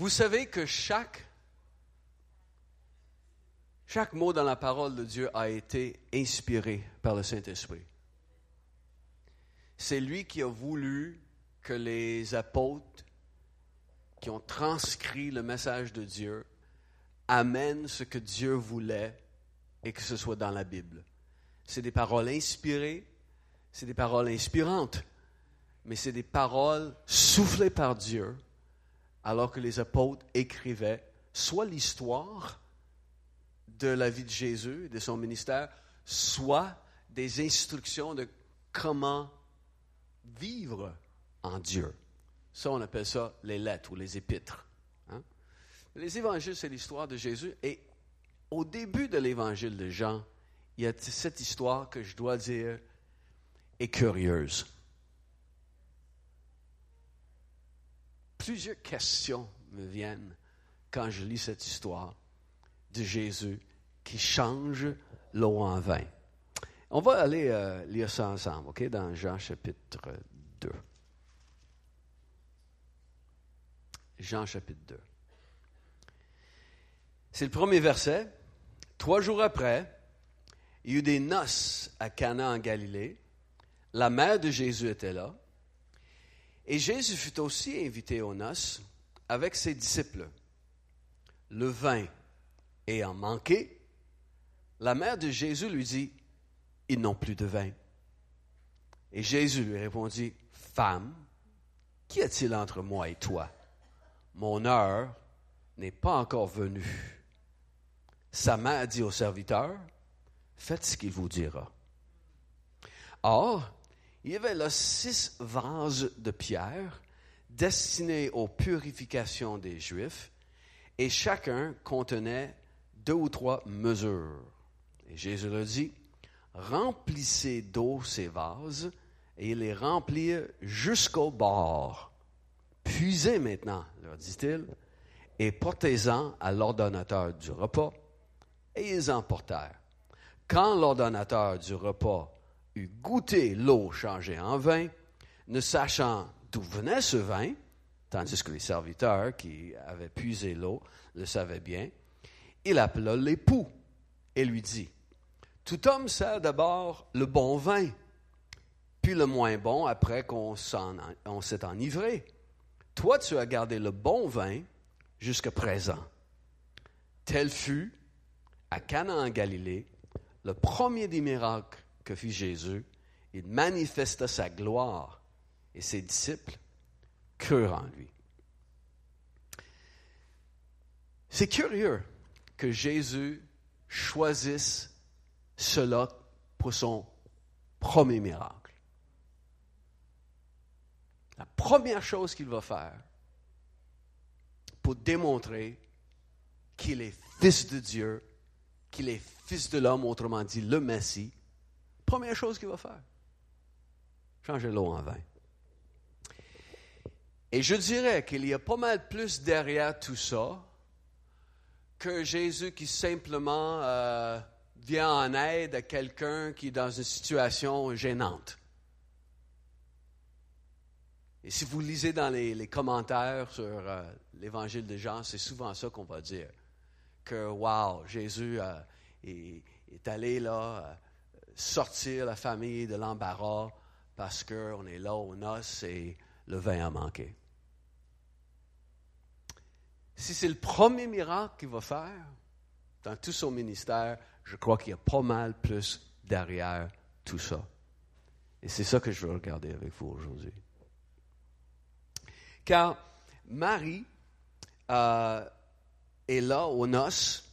Vous savez que chaque, chaque mot dans la parole de Dieu a été inspiré par le Saint-Esprit. C'est lui qui a voulu que les apôtres qui ont transcrit le message de Dieu amènent ce que Dieu voulait et que ce soit dans la Bible. C'est des paroles inspirées, c'est des paroles inspirantes, mais c'est des paroles soufflées par Dieu alors que les apôtres écrivaient soit l'histoire de la vie de Jésus de son ministère, soit des instructions de comment vivre en Dieu. Ça, on appelle ça les lettres ou les épîtres. Hein? Les évangiles, c'est l'histoire de Jésus. Et au début de l'évangile de Jean, il y a cette histoire que je dois dire est curieuse. Plusieurs questions me viennent quand je lis cette histoire de Jésus qui change l'eau en vin. On va aller euh, lire ça ensemble, OK, dans Jean chapitre 2. Jean chapitre 2. C'est le premier verset. Trois jours après, il y eut des noces à Cana en Galilée. La mère de Jésus était là. Et Jésus fut aussi invité aux noces avec ses disciples. Le vin ayant manqué, la mère de Jésus lui dit, Ils n'ont plus de vin. Et Jésus lui répondit, Femme, qu'y a-t-il entre moi et toi? Mon heure n'est pas encore venue. Sa mère dit au serviteur, Faites ce qu'il vous dira. Or, il y avait là six vases de pierre destinés aux purifications des Juifs, et chacun contenait deux ou trois mesures. Jésus leur dit, remplissez d'eau ces vases, et les remplirent jusqu'au bord. Puisez maintenant, leur dit-il, et portez-en à l'ordonnateur du repas. Et ils en portèrent. Quand l'ordonnateur du repas eut goûté l'eau changée en vin, ne sachant d'où venait ce vin, tandis que les serviteurs qui avaient puisé l'eau le savaient bien, il appela l'époux et lui dit, Tout homme sert d'abord le bon vin, puis le moins bon après qu'on s'est enivré. Toi, tu as gardé le bon vin jusqu'à présent. Tel fut, à Cana en Galilée, le premier des miracles que fit Jésus, il manifesta sa gloire et ses disciples crurent en lui. C'est curieux que Jésus choisisse cela pour son premier miracle. La première chose qu'il va faire pour démontrer qu'il est fils de Dieu, qu'il est fils de l'homme, autrement dit le Messie, Première chose qu'il va faire, changer l'eau en vin. Et je dirais qu'il y a pas mal plus derrière tout ça que Jésus qui simplement euh, vient en aide à quelqu'un qui est dans une situation gênante. Et si vous lisez dans les, commentaires sur euh, l'évangile de Jean, c'est souvent ça qu'on va dire. Que, wow, Jésus euh, est, est, allé là sortir la famille de l'embarras parce qu'on est là aux noces et le vin a manqué. Si c'est le premier miracle qu'il va faire dans tout son ministère, je crois qu'il y a pas mal plus derrière tout ça. Et c'est ça que je veux regarder avec vous aujourd'hui. Car Marie euh, est là aux noces,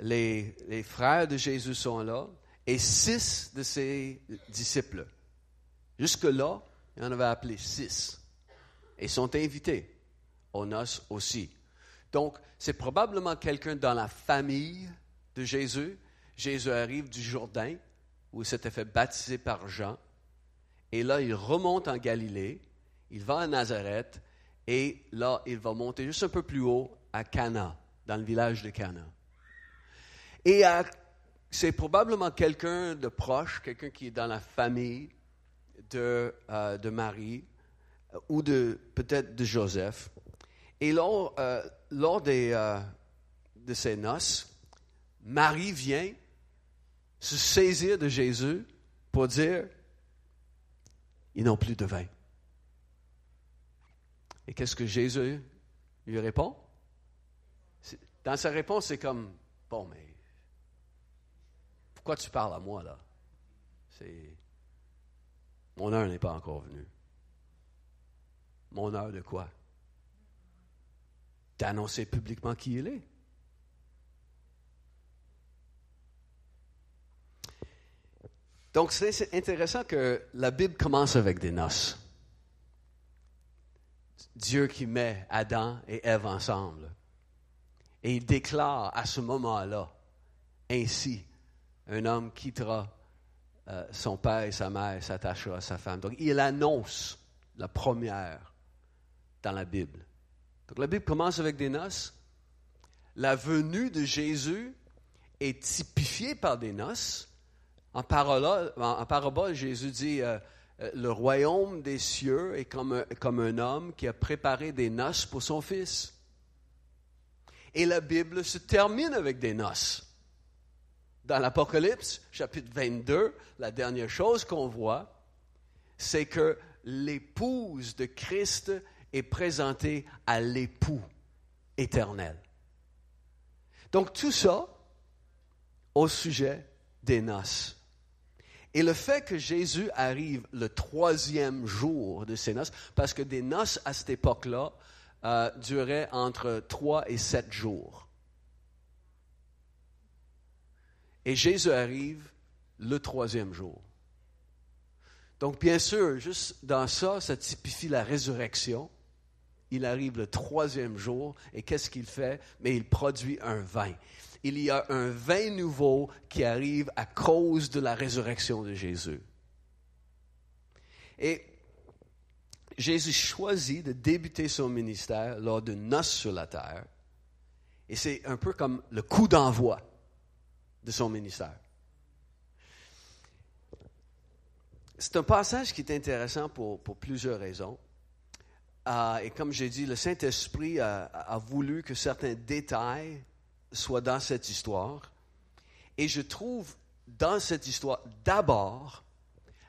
les, les frères de Jésus sont là, et six de ses disciples. Jusque-là, il en avait appelé six. Et sont invités aux noces aussi. Donc, c'est probablement quelqu'un dans la famille de Jésus. Jésus arrive du Jourdain, où il s'était fait baptiser par Jean. Et là, il remonte en Galilée, il va à Nazareth, et là, il va monter juste un peu plus haut à Cana, dans le village de Cana. Et à c'est probablement quelqu'un de proche, quelqu'un qui est dans la famille de, euh, Marie euh, ou de peut-être de Joseph. Et lors, euh, des, de ces noces, Marie vient se saisir de Jésus pour dire, ils n'ont plus de vin. Et qu'est-ce que Jésus lui répond? Dans sa réponse, c'est comme, bon, mais pourquoi tu parles à moi là? C'est, mon heure n'est pas encore venue. Mon heure de quoi? D'annoncer publiquement qui il est? Donc, c'est intéressant que la Bible commence avec des noces. Dieu qui met Adam et Ève ensemble. Et il déclare à ce moment-là, ainsi, un homme quittera euh, son père et sa mère s'attachera à sa femme. Donc, il annonce la première dans la Bible. Donc, la Bible commence avec des noces. La venue de Jésus est typifiée par des noces. En parabole, Jésus dit euh, euh, Le royaume des cieux est comme un homme qui a préparé des noces pour son fils. Et la Bible se termine avec des noces. Dans l'Apocalypse, chapitre 22, la dernière chose qu'on voit, c'est que l'épouse de Christ est présentée à l'époux éternel. Donc tout ça au sujet des noces. Et le fait que Jésus arrive le troisième jour de ces noces, parce que des noces à cette époque-là euh, duraient entre trois et sept jours. Et Jésus arrive le troisième jour. Donc, bien sûr, juste dans ça, ça typifie la résurrection. Il arrive le troisième jour et qu'est-ce qu'il fait? Mais il produit un vin il y a un vin nouveau qui arrive à cause de la résurrection de Jésus. Et Jésus choisit de débuter son ministère lors de noces sur la terre. Et c'est un peu comme le coup d'envoi de son ministère. C'est un passage qui est intéressant pour, plusieurs raisons. Euh, et comme j'ai dit, le Saint-Esprit a, voulu que certains détails soit dans cette histoire. Et je trouve dans cette histoire d'abord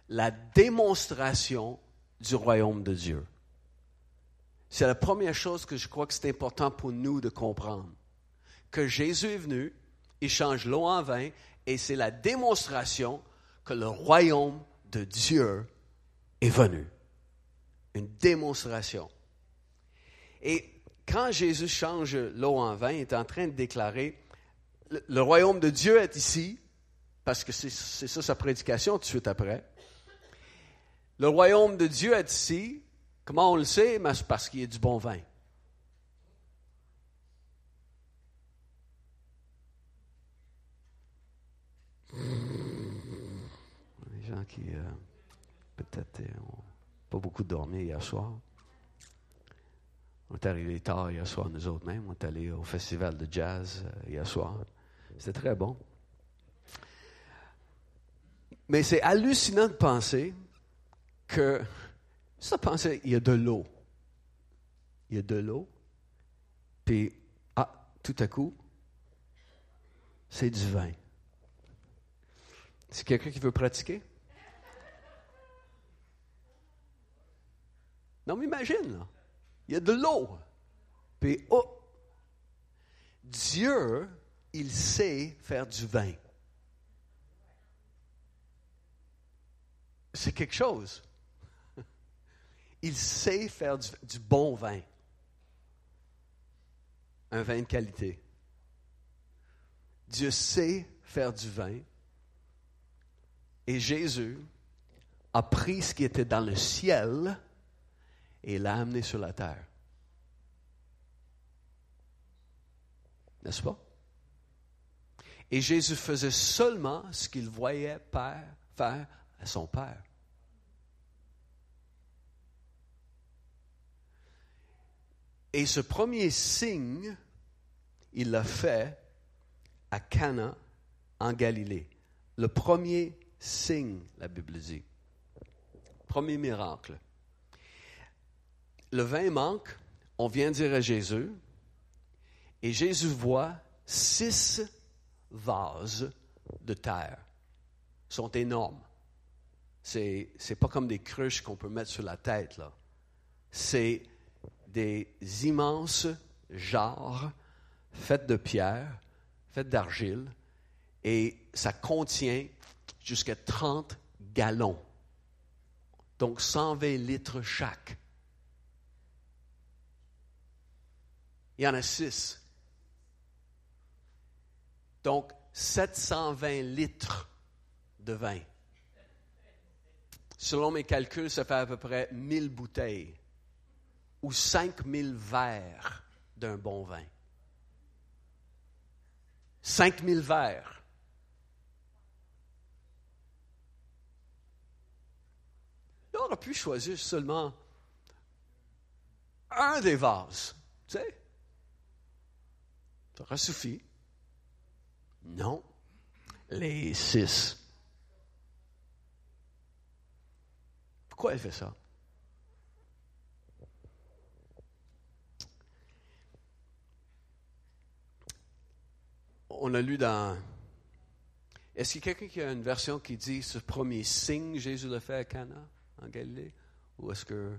la démonstration du royaume de Dieu. C'est la première chose que je crois que c'est important pour nous de comprendre. Que Jésus est venu, il change l'eau en vin, et c'est la démonstration que le royaume de Dieu est venu. Une démonstration. Et quand Jésus change l'eau en vin, il est en train de déclarer, le, royaume de Dieu est ici, parce que c'est ça sa prédication tout de suite après. Le royaume de Dieu est ici. Comment on le sait? C'est parce qu'il y a du bon vin. Les gens qui, euh, peut-être, n'ont euh, pas beaucoup dormi hier soir. On est arrivé tard hier soir, nous autres mêmes. On est allé au festival de jazz euh, hier soir. C'était très bon. Mais c'est hallucinant de penser que, ça penser, il y a de l'eau. Il y a de l'eau. Puis, ah, tout à coup, c'est du vin. C'est quelqu'un qui veut pratiquer? Non, mais imagine, là. Il y a de l'eau. Puis, oh, Dieu, il sait faire du vin. C'est quelque chose. Il sait faire du, du, bon vin. Un vin de qualité. Dieu sait faire du vin. Et Jésus a pris ce qui était dans le ciel et l'a amené sur la terre. N'est-ce pas? Et Jésus faisait seulement ce qu'il voyait faire à son Père. Et ce premier signe, il l'a fait à Cana, en Galilée. Le premier signe, la Bible dit. Premier miracle le vin manque, on vient dire à Jésus, et Jésus voit six vases de terre. Ils sont énormes. C'est, c'est pas comme des cruches qu'on peut mettre sur la tête, là. C'est des immenses jarres faites de pierre, faites d'argile, et ça contient jusqu'à 30 gallons. Donc 120 litres chaque. Il y en a six. Donc 720 litres de vin. Selon mes calculs, ça fait à peu près 1000 bouteilles ou 5000 verres d'un bon vin. 5000 verres. On aurait pu choisir seulement un des vases. Tu sais? Ça aurait suffi. Non. Les six. Pourquoi elle fait ça? On a lu dans. Est-ce qu'il y a quelqu'un qui a une version qui dit ce premier signe Jésus l'a fait à Cana, en Galilée? Ou est-ce que.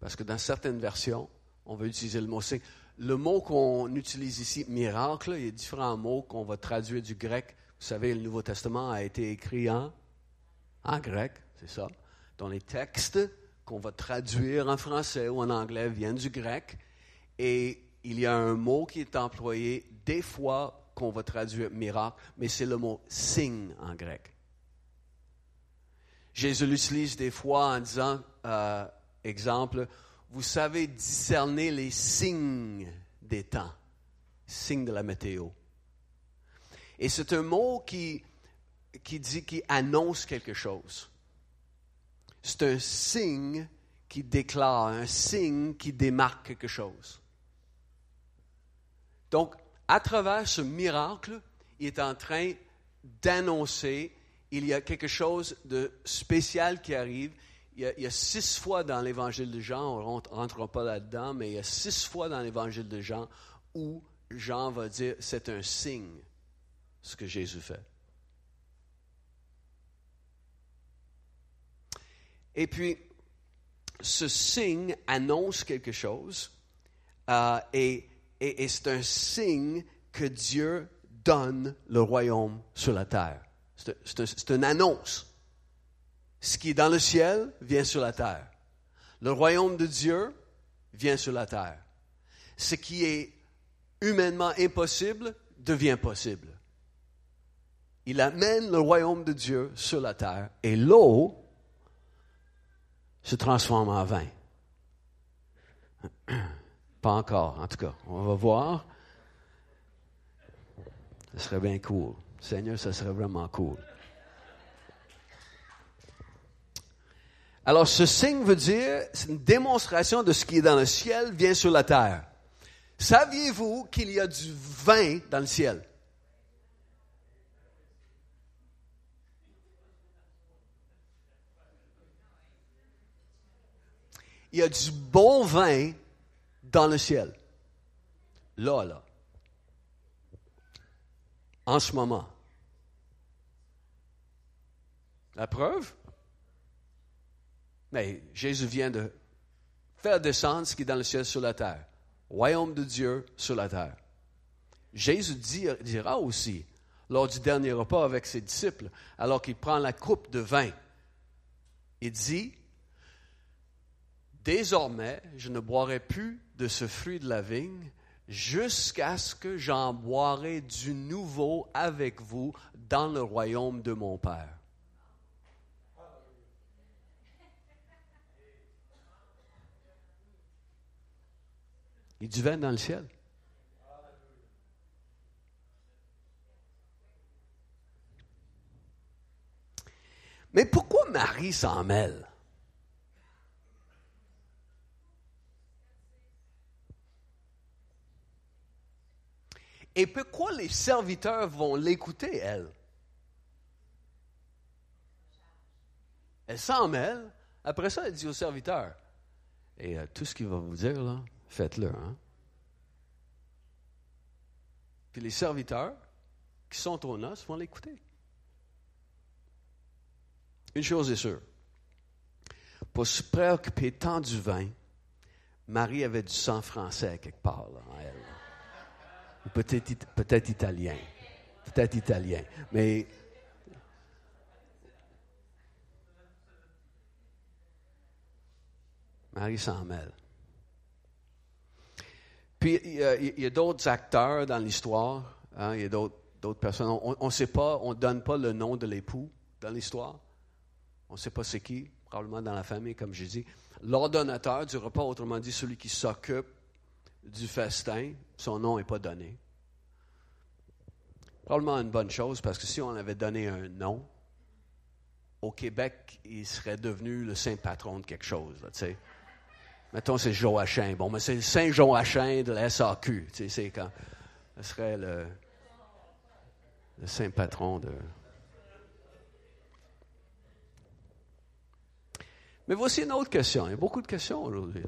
Parce que dans certaines versions, on va utiliser le mot signe. Le mot qu'on utilise ici, miracle, il y a différents mots qu'on va traduire du grec. Vous savez, le Nouveau Testament a été écrit en, grec, c'est ça. Dans les textes qu'on va traduire en français ou en anglais viennent du grec. Et il y a un mot qui est employé des fois qu'on va traduire miracle, mais c'est le mot signe en grec. Jésus l'utilise des fois en disant, euh, exemple, vous savez discerner les signes des temps, signes de la météo. Et c'est un mot qui, qui dit, qui annonce quelque chose. C'est un signe qui déclare, un signe qui démarque quelque chose. Donc, à travers ce miracle, il est en train d'annoncer, il y a quelque chose de spécial qui arrive. Il y a, six fois dans l'évangile de Jean, on ne rentrera pas là-dedans, mais il y a six fois dans l'évangile de Jean où Jean va dire, c'est un signe, ce que Jésus fait. Et puis, ce signe annonce quelque chose euh, et et, c'est un signe que Dieu donne le royaume sur la terre. C'est une annonce. Ce qui est dans le ciel vient sur la terre. Le royaume de Dieu vient sur la terre. Ce qui est humainement impossible devient possible. Il amène le royaume de Dieu sur la terre et l'eau se transforme en vin. Pas encore, en tout cas. On va voir. Ce serait bien cool. Seigneur, ça serait vraiment cool. Alors, ce signe veut dire, c'est une démonstration de ce qui est dans le ciel vient sur la terre. Saviez-vous qu'il y a du vin dans le ciel? Il y a du bon vin dans le ciel. Là, là. En ce moment. La preuve? Mais Jésus vient de faire descendre ce qui est dans le ciel sur la terre. Royaume de Dieu sur la terre. Jésus dira aussi, lors du dernier repas avec ses disciples, alors qu'il prend la coupe de vin, il dit, Désormais, je ne boirai plus de ce fruit de la vigne jusqu'à ce que j'en boirai du nouveau avec vous dans le royaume de mon Père. Il y du vin dans le ciel. Mais pourquoi Marie s'en mêle? Et pourquoi les serviteurs vont l'écouter, elle? Elle s'en mêle. Après ça, elle dit aux serviteurs, Et euh, tout ce qu'il va vous dire, là, faites-le. Hein? Puis les serviteurs qui sont aux noces vont l'écouter. Une chose est sûre. Pour se préoccuper tant du vin, Marie avait du sang français quelque part là, en elle. Peut-être peut italien. Peut-être italien. Mais Marie s'en mêle. Puis il y a, d'autres acteurs dans l'histoire. Hein, il y a d'autres personnes. On ne sait pas, on ne donne pas le nom de l'époux dans l'histoire. On ne sait pas c'est qui, probablement dans la famille, comme je dis. L'ordonnateur du repas, autrement dit celui qui s'occupe du festin, son nom n'est pas donné. Probablement une bonne chose, parce que si on avait donné un nom, au Québec, il serait devenu le saint patron de quelque chose. Là, Mettons, c'est Joachim. Bon, mais c'est le Saint Joachim de la SAQ. Tu sais, c'est quand. Ce serait le, le saint patron de. Mais voici une autre question. Il y a beaucoup de questions aujourd'hui.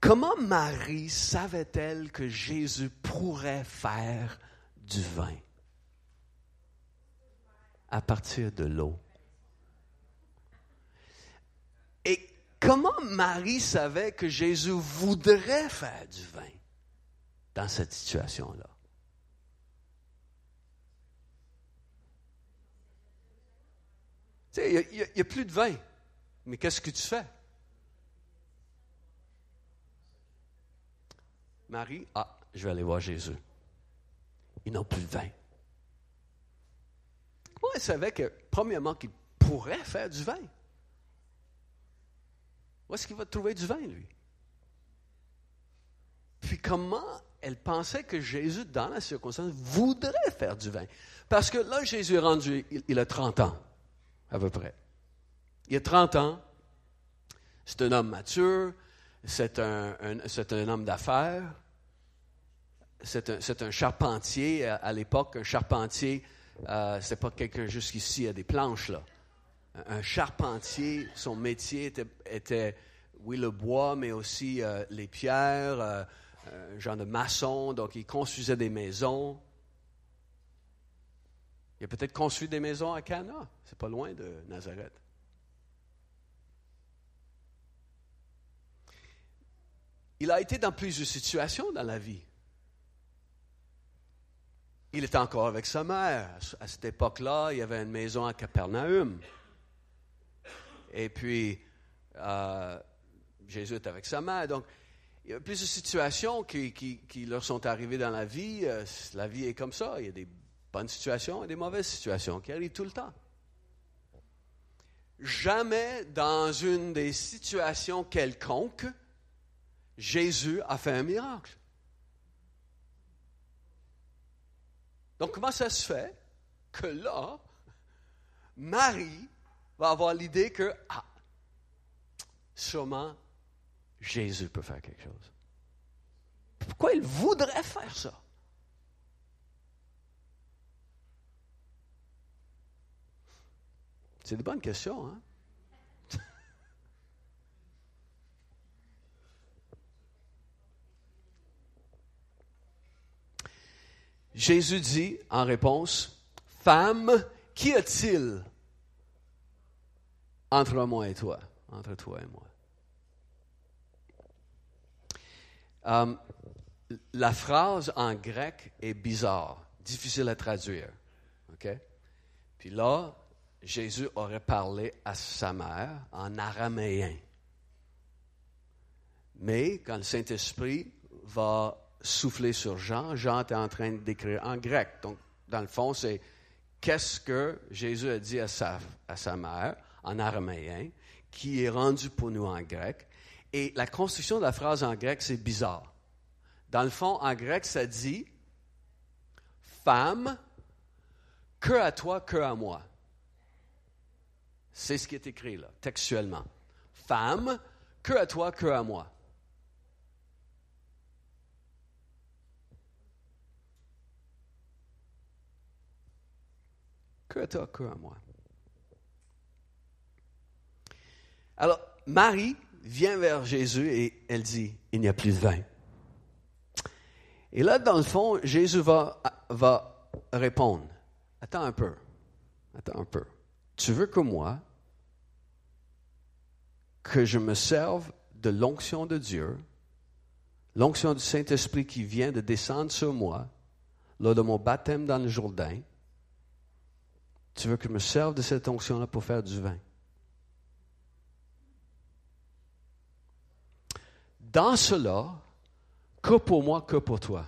Comment Marie savait-elle que Jésus pourrait faire du vin? À partir de l'eau? Et Comment Marie savait que Jésus voudrait faire du vin dans cette situation-là? Tu sais, il n'y a, plus de vin. Mais qu'est-ce que tu fais? Marie, ah, je vais aller voir Jésus. Ils n'ont plus de vin. Moi, elle savait que, premièrement, qu'il pourrait faire du vin? Où est-ce qu'il va trouver du vin, lui? Puis comment elle pensait que Jésus, dans la circonstance, voudrait faire du vin? Parce que là, Jésus est rendu, il, a 30 ans, à peu près. Il a 30 ans, c'est un homme mature, c'est un, un, homme d'affaires, c'est un, charpentier à, l'époque. Un charpentier, euh, c'est pas quelqu'un jusqu'ici à des planches, là un charpentier, son métier était, oui, le bois, mais aussi euh, les pierres, euh, un genre de maçon, donc il construisait des maisons. Il a peut-être construit des maisons à Cana, c'est pas loin de Nazareth. Il a été dans plusieurs situations dans la vie. Il était encore avec sa mère. À cette époque-là, il y avait une maison à Capernaum. Et puis, euh, Jésus est avec sa mère. Donc, il y a plusieurs situations qui, leur sont arrivées dans la vie. Euh, la vie est comme ça. Il y a des bonnes situations et des mauvaises situations qui arrivent tout le temps. Jamais dans une des situations quelconques, Jésus a fait un miracle. Donc, comment ça se fait que là, Marie va avoir l'idée que, ah, sûrement, Jésus peut faire quelque chose. Pourquoi il voudrait faire ça? C'est de bonnes questions, hein? Jésus dit en réponse, Femme, qu'y a-t-il entre moi et toi, entre toi et moi. Um, la phrase en grec est bizarre, difficile à traduire. Puis là, Jésus aurait parlé à sa mère en araméen. Mais quand le Saint-Esprit va souffler sur Jean, Jean est en train d'écrire en grec. Donc, dans le fond, c'est qu'est-ce que Jésus a dit à sa mère en araméen, qui est rendu pour nous en grec. Et la construction de la phrase en grec, c'est bizarre. Dans le fond, en grec, ça dit Femme, que à toi, que à moi. C'est ce qui est écrit là, textuellement. Femme, que à toi, que à moi. Que à toi, que à moi. Alors, Marie vient vers Jésus et elle dit, il n'y a plus de vin. Et là, dans le fond, Jésus va, va répondre, attends un peu, attends un peu. Tu veux que moi, que je me serve de l'onction de Dieu, l'onction du Saint-Esprit qui vient de descendre sur moi lors de mon baptême dans le Jourdain, tu veux que je me serve de cette onction-là pour faire du vin? Dans cela, que pour moi, que pour toi.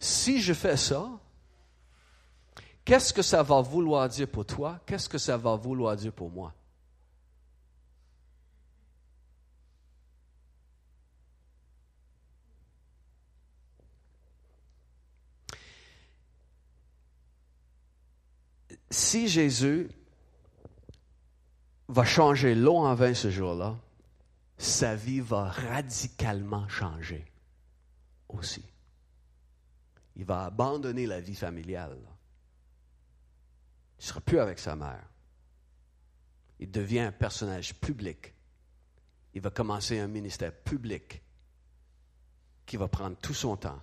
Si je fais ça, qu'est-ce que ça va vouloir dire pour toi? Qu'est-ce que ça va vouloir dire pour moi? Si Jésus va changer l'eau en vin ce jour-là, sa vie va radicalement changer aussi. Il va abandonner la vie familiale. Il ne sera plus avec sa mère. Il devient un personnage public. Il va commencer un ministère public qui va prendre tout son temps.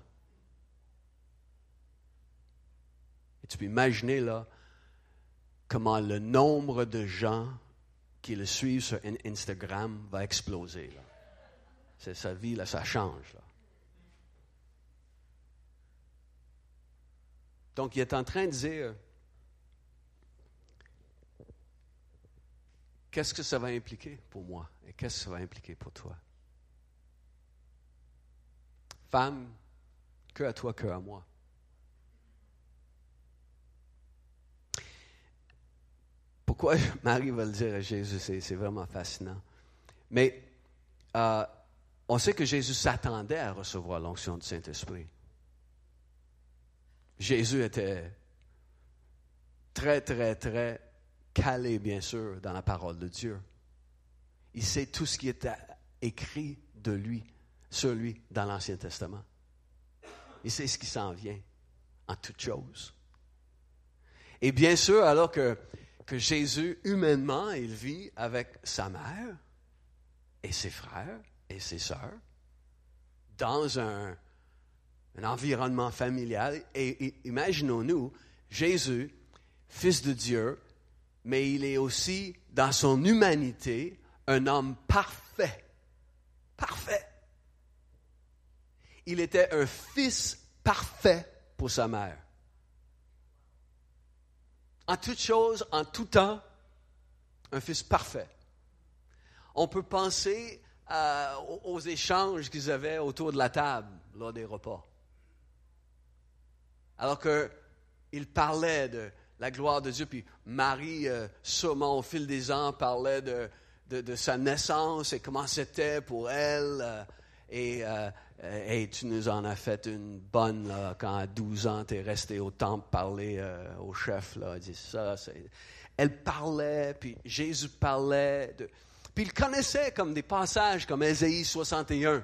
Et tu peux imaginer là comment le nombre de gens qui le suivent sur Instagram va exploser. C'est sa vie, là, ça change. Donc, il est en train de dire, qu'est-ce que ça va impliquer pour moi et qu'est-ce que ça va impliquer pour toi? Femme, que à toi, que à moi. Pourquoi Marie va le dire à Jésus, c'est vraiment fascinant. Mais euh, on sait que Jésus s'attendait à recevoir l'onction du Saint-Esprit. Jésus était très, très, très calé, bien sûr, dans la parole de Dieu. Il sait tout ce qui est écrit de lui, sur lui, dans l'Ancien Testament. Il sait ce qui s'en vient en toutes choses. Et bien sûr, alors que Jésus, humainement, il vit avec sa mère et ses frères et ses sœurs dans un, environnement familial. Et, imaginons-nous, Jésus, fils de Dieu, mais il est aussi, dans son humanité, un homme parfait. Parfait. Il était un fils parfait pour sa mère en toutes choses, en tout temps, un fils parfait. On peut penser euh, aux échanges qu'ils avaient autour de la table lors des repas. Alors qu'il parlait de la gloire de Dieu, puis Marie, euh, sûrement au fil des ans, parlait de, de, sa naissance et comment c'était pour elle. Euh, et euh, hey, tu nous en as fait une bonne quand à 12 ans, tu es resté au temple parler euh, au chef. Là, dit ça, Elle parlait, puis Jésus parlait. Puis il connaissait comme des passages comme Ésaïe 61,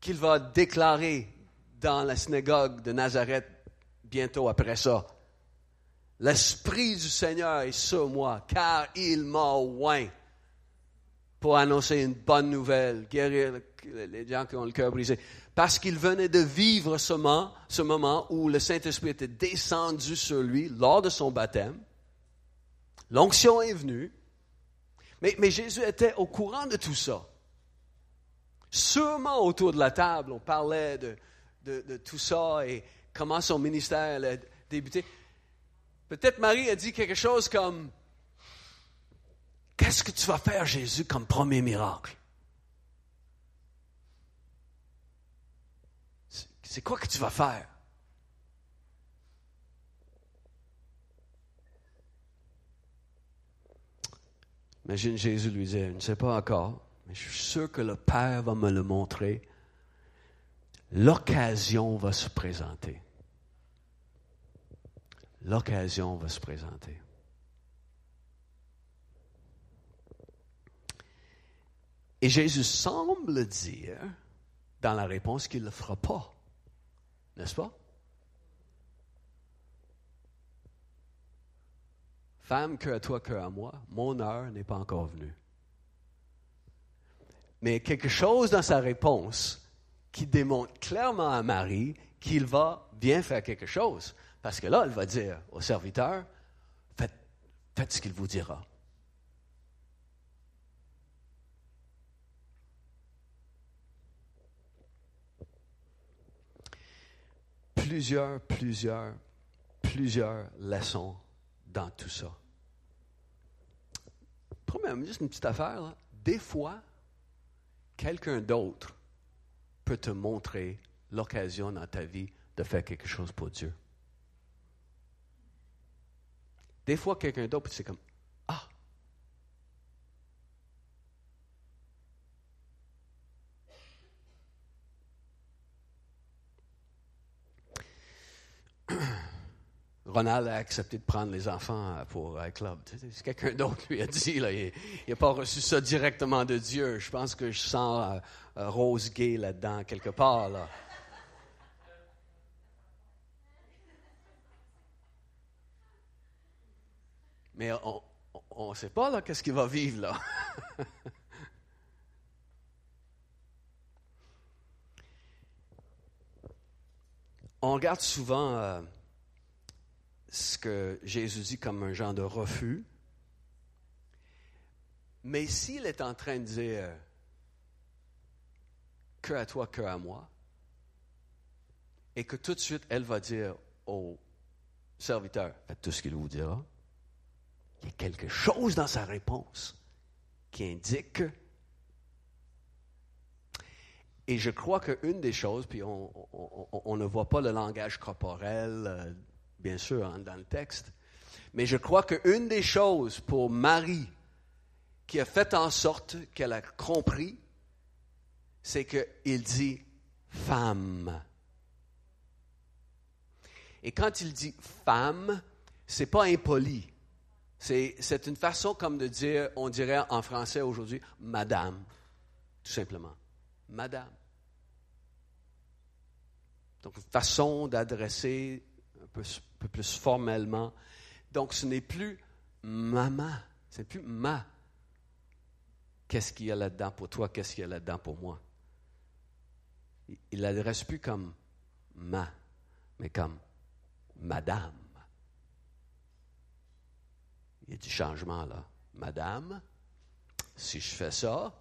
qu'il va déclarer dans la synagogue de Nazareth bientôt après ça. L'Esprit du Seigneur est sur moi, car il m'a oint pour annoncer une bonne nouvelle, guérir les gens qui ont le cœur brisé. Parce qu'il venait de vivre ce moment, ce moment où le Saint-Esprit était descendu sur lui lors de son baptême. L'onction est venue. Mais, Jésus était au courant de tout ça. Sûrement autour de la table, on parlait de, de, tout ça et comment son ministère a débuté. Peut-être Marie a dit quelque chose comme Qu'est-ce que tu vas faire, Jésus, comme premier miracle? C'est quoi que tu vas faire? Imagine Jésus lui dire, je ne sais pas encore, mais je suis sûr que le Père va me le montrer. L'occasion va se présenter. L'occasion va se présenter. Et Jésus semble dire dans la réponse qu'il ne le fera pas. N'est-ce pas? Femme, que à toi, que à moi, mon heure n'est pas encore venue. Mais quelque chose dans sa réponse qui démontre clairement à Marie qu'il va bien faire quelque chose. Parce que là, elle va dire au serviteur, faites, faites ce qu'il vous dira. Plusieurs, plusieurs, plusieurs leçons dans tout ça. Premièrement, juste une petite affaire, des fois, quelqu'un d'autre peut te montrer l'occasion dans ta vie de faire quelque chose pour Dieu. Des fois, quelqu'un d'autre, c'est comme, Ronald a accepté de prendre les enfants pour un club. C'est quelqu'un d'autre lui a dit. Là, il n'a pas reçu ça directement de Dieu. Je pense que je sens euh, euh, Rose Gay là-dedans, quelque part. Là. Mais on ne sait pas là qu'est-ce qu'il va vivre là. on regarde souvent euh, ce que Jésus dit comme un genre de refus. Mais s'il est en train de dire que à toi, que à moi, et que tout de suite elle va dire au serviteur, faites tout ce qu'il vous dira, il y a quelque chose dans sa réponse qui indique que. Et je crois qu'une des choses, puis on, ne voit pas le langage corporel, euh, bien sûr, hein, dans le texte, mais je crois qu'une des choses pour Marie qui a fait en sorte qu'elle a compris, c'est qu'il dit femme. Et quand il dit femme, c'est pas impoli. C'est une façon comme de dire, on dirait en français aujourd'hui, madame, tout simplement. Madame. Donc, une façon d'adresser peu, peu, plus formellement. Donc, ce n'est plus maman, c'est plus ma. Qu'est-ce qu'il y a là-dedans pour toi, qu'est-ce qu'il y a là-dedans pour moi? Il l'adresse plus comme ma, mais comme madame. Il y a du changement là. Madame, si je fais ça.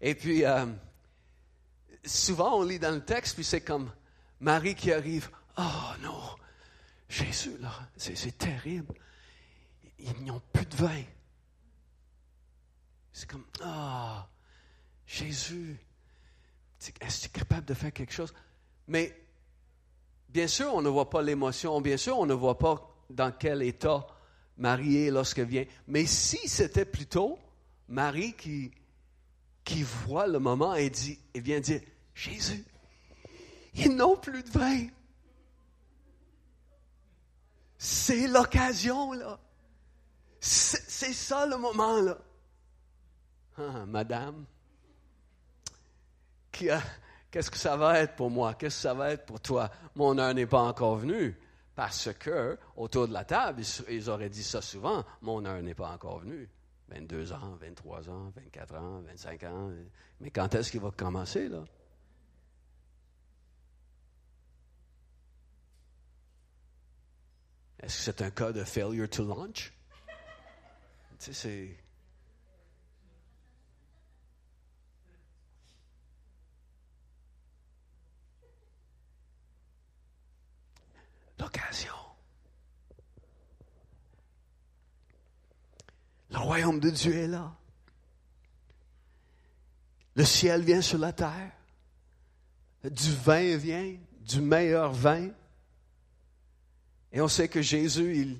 Et puis, euh, souvent on lit dans le texte, puis c'est comme Marie qui arrive. Oh non, Jésus, là, c'est terrible. Ils n'ont plus de vin. C'est comme, ah, Jésus, est-ce que tu es capable de faire quelque chose? Mais Bien sûr, on ne voit pas l'émotion, bien sûr, on ne voit pas dans quel état Marie est lorsqu'elle vient. Mais si c'était plutôt Marie qui, qui voit le moment et, dit, et vient dire, Jésus, ils n'ont plus de vin. C'est l'occasion, là. C'est ça le moment, là. Ah, madame, Qu'est-ce que ça va être pour moi? Qu'est-ce que ça va être pour toi? Mon heure n'est pas encore venue. Parce que, autour de la table, ils auraient dit ça souvent, mon heure n'est pas encore venue. 22 ans, 23 ans, 24 ans, 25 ans. Mais quand est-ce qu'il va commencer, là? Est-ce que c'est un cas de failure to launch? Tu sais, c'est. l'occasion. Le royaume de Dieu est là. Le ciel vient sur la terre. Du vin vient, du meilleur vin. Et on sait que Jésus,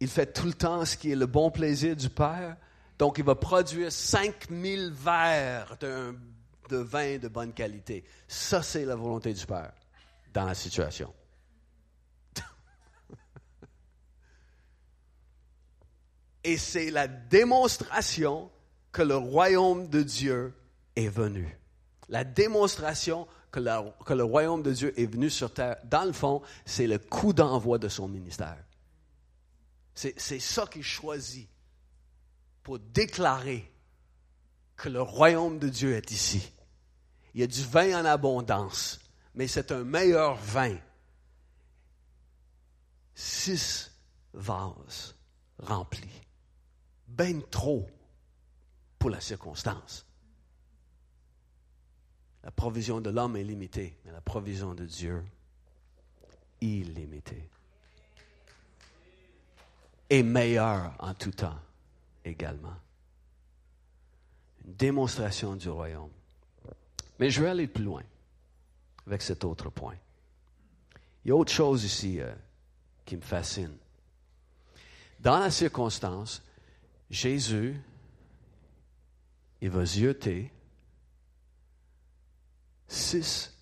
il, fait tout le temps ce qui est le bon plaisir du Père. Donc, il va produire 5000 verres de vin de bonne qualité. Ça, c'est la volonté du Père dans la situation. Et c'est la démonstration que le royaume de Dieu est venu. La démonstration que, le royaume de Dieu est venu sur terre, dans le fond, c'est le coup d'envoi de son ministère. C'est ça qu'il choisit pour déclarer que le royaume de Dieu est ici. Il y a du vin en abondance, mais c'est un meilleur vin. Six vases remplis. Ben trop pour la circonstance. La provision de l'homme est limitée, mais la provision de Dieu, illimitée. Et meilleure en tout temps également. Une démonstration du royaume. Mais je vais aller plus loin avec cet autre point. Il y a autre chose ici euh, qui me fascine. Dans la circonstance, Jésus, il va zioter six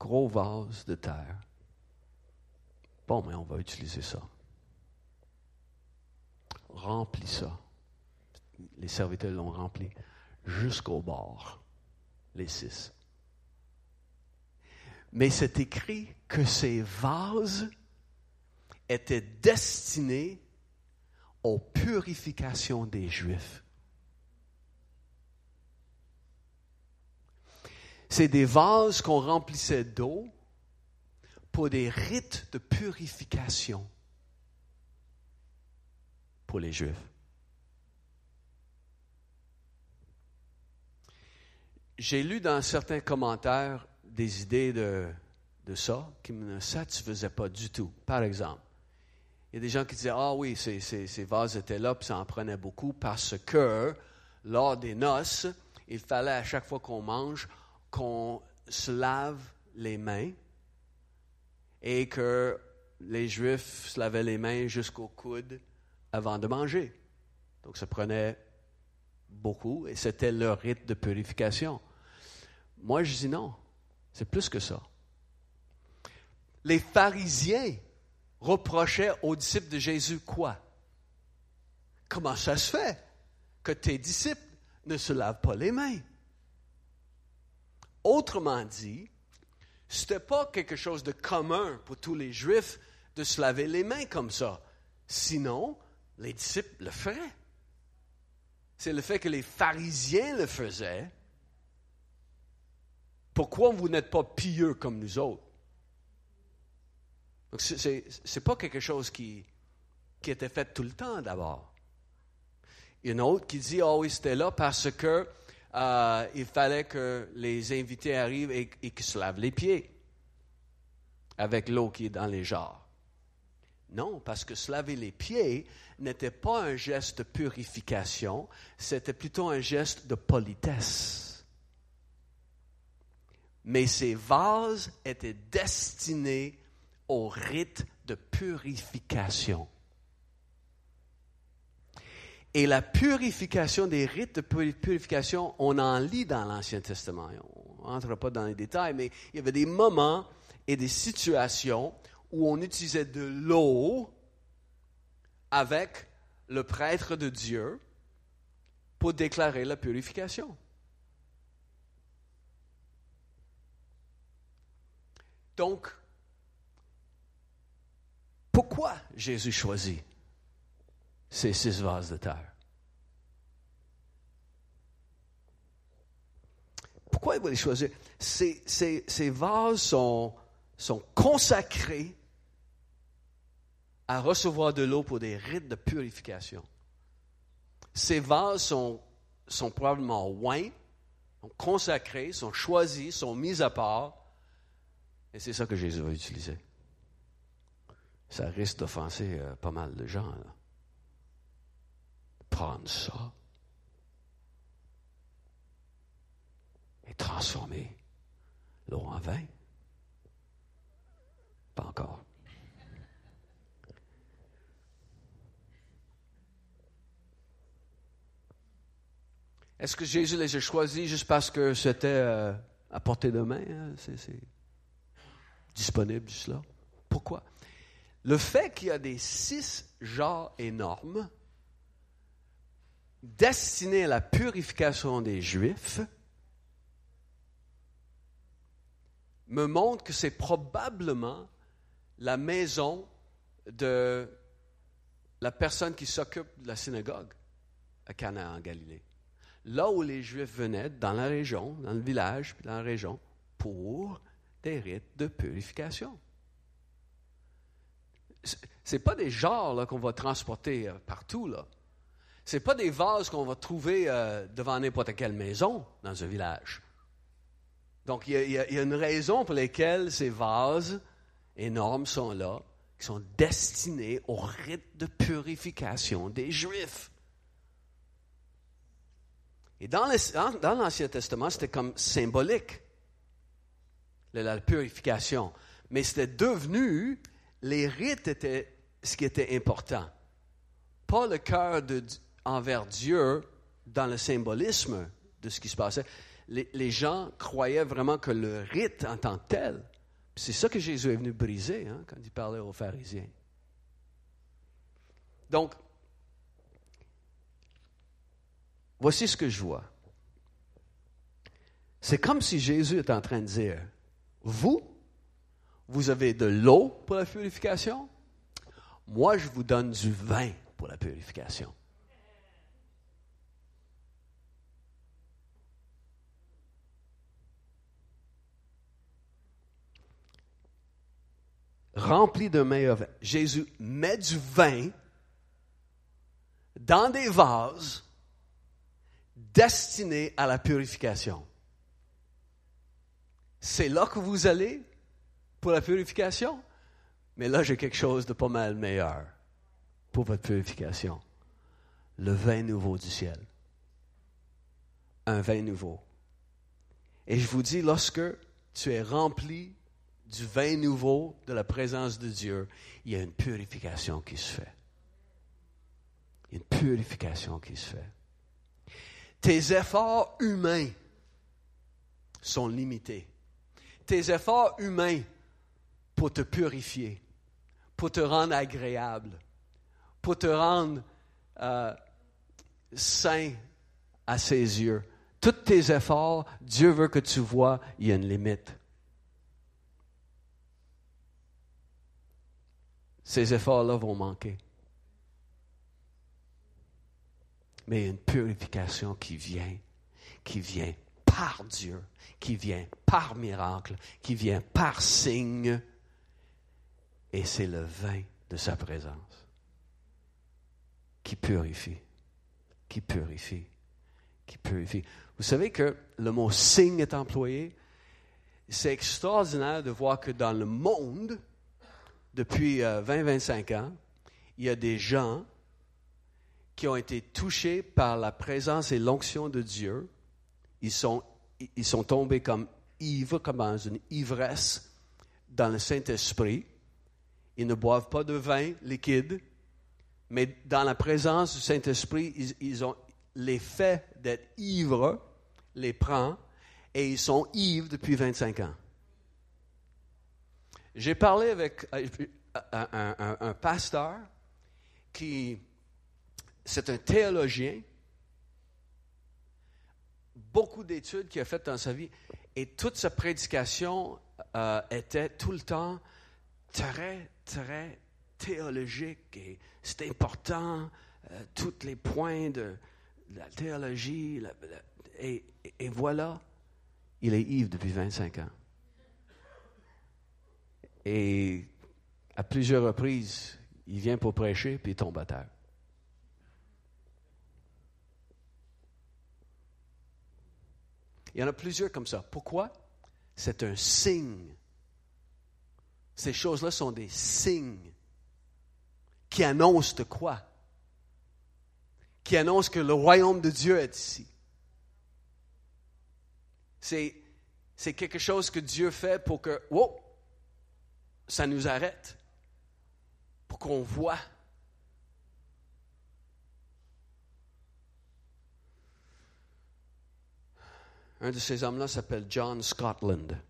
gros vases de terre. Bon, mais on va utiliser ça. Remplis ça. Les serviteurs l'ont rempli jusqu'au bord, les six. Mais c'est écrit que ces vases étaient destinés aux purifications des Juifs. C'est des vases qu'on remplissait d'eau pour des rites de purification pour les Juifs. J'ai lu dans certains commentaires des idées de, de ça qui ne me satisfaisaient pas du tout. Par exemple, il y a des gens qui disaient Ah oui, ces, ces, vases étaient là, puis ça en prenait beaucoup parce que lors des noces, il fallait à chaque fois qu'on mange qu'on se lave les mains et que les Juifs se lavaient les mains jusqu'au coude avant de manger. Donc ça prenait beaucoup et c'était leur rite de purification. Moi, je dis non, c'est plus que ça. Les pharisiens reprochait aux disciples de Jésus quoi? Comment ça se fait que tes disciples ne se lavent pas les mains? Autrement dit, ce n'était pas quelque chose de commun pour tous les Juifs de se laver les mains comme ça. Sinon, les disciples le feraient. C'est le fait que les pharisiens le faisaient. Pourquoi vous n'êtes pas pieux comme nous autres? Donc, ce n'est pas quelque chose qui, était fait tout le temps d'abord. Une autre qui dit, oh oui, c'était là parce que euh, il fallait que les invités arrivent et, et qu'ils se lavent les pieds avec l'eau qui est dans les jarres. Non, parce que se laver les pieds n'était pas un geste de purification, c'était plutôt un geste de politesse. Mais ces vases étaient destinés au rite de purification. Et la purification, des rites de purification, on en lit dans l'Ancien Testament. On n'entre pas dans les détails, mais il y avait des moments et des situations où on utilisait de l'eau avec le prêtre de Dieu pour déclarer la purification. Donc, pourquoi Jésus choisit ces six vases de terre? Pourquoi il va les choisir? Ces, ces, vases sont, sont consacrés à recevoir de l'eau pour des rites de purification. Ces vases sont, sont probablement oints, sont consacrés, sont choisis, sont mis à part. Et c'est ça que Jésus va utiliser ça risque d'offenser euh, pas mal de gens. Prendre ça et transformer l'eau en vin. Pas encore. Est-ce que Jésus les a choisis juste parce que c'était euh, à portée de main? Hein? C'est disponible juste. Pourquoi? Le fait qu'il y a des six genres énormes destinés à la purification des Juifs me montre que c'est probablement la maison de la personne qui s'occupe de la synagogue à Cana en Galilée. Là où les Juifs venaient, dans la région, dans le village, puis dans la région, pour des rites de purification. Ce pas des genres qu'on va transporter euh, partout. Ce pas des vases qu'on va trouver euh, devant n'importe quelle maison dans un village. Donc, il y, a, une raison pour laquelle ces vases énormes sont là, qui sont destinés au rite de purification des Juifs. Et dans l'Ancien Testament, c'était comme symbolique, la purification. Mais c'était devenu, les rites étaient ce qui était important. Pas le cœur envers Dieu dans le symbolisme de ce qui se passait. Les, gens croyaient vraiment que le rite en tant que tel, c'est ça que Jésus est venu briser hein, quand il parlait aux pharisiens. Donc, voici ce que je vois. C'est comme si Jésus est en train de dire, vous, vous avez de l'eau pour la purification, moi je vous donne du vin pour la purification. rempli de meilleur. Jésus met du vin dans des vases destinés à la purification. C'est là que vous allez pour la purification, mais là j'ai quelque chose de pas mal meilleur pour votre purification. Le vin nouveau du ciel. Un vin nouveau. Et je vous dis, lorsque tu es rempli du vin nouveau de la présence de Dieu, il y a une purification qui se fait. Il y a une purification qui se fait. Tes efforts humains sont limités. Tes efforts humains pour te purifier, pour te rendre agréable, pour te rendre euh, saint à ses yeux. Tous tes efforts, Dieu veut que tu vois, il y a une limite. ces efforts-là vont manquer. Mais il y a une purification qui vient, qui vient par Dieu, qui vient par miracle, qui vient par signe, et c'est le vin de sa présence qui purifie, qui purifie, qui purifie. Vous savez que le mot signe est employé. C'est extraordinaire de voir que dans le monde, depuis 20-25 euh, ans, il y a des gens qui ont été touchés par la présence et l'onction de Dieu. Ils sont, ils sont tombés comme ivres, comme dans une ivresse dans le Saint-Esprit. Ils ne boivent pas de vin liquide, mais dans la présence du Saint-Esprit, ils, ont l'effet d'être ivres, les prend, et ils sont ivres depuis 25 ans. J'ai parlé avec euh, un, pasteur qui, c'est un théologien, beaucoup d'études qu'il a faites dans sa vie, et toute sa prédication euh, était tout le temps très, très théologique, et c'est important, euh, tous les points de, la théologie, et, voilà, il est Yves depuis 25 ans. Et à plusieurs reprises, il vient pour prêcher, puis il tombe à terre. Il y en a plusieurs comme ça. Pourquoi? C'est un signe. Ces choses-là sont des signes qui annoncent de quoi? Qui annoncent que le royaume de Dieu est ici. C'est, quelque chose que Dieu fait pour que, ça nous arrête pour qu'on voit. Un de ces hommes-là s'appelle John Scotland.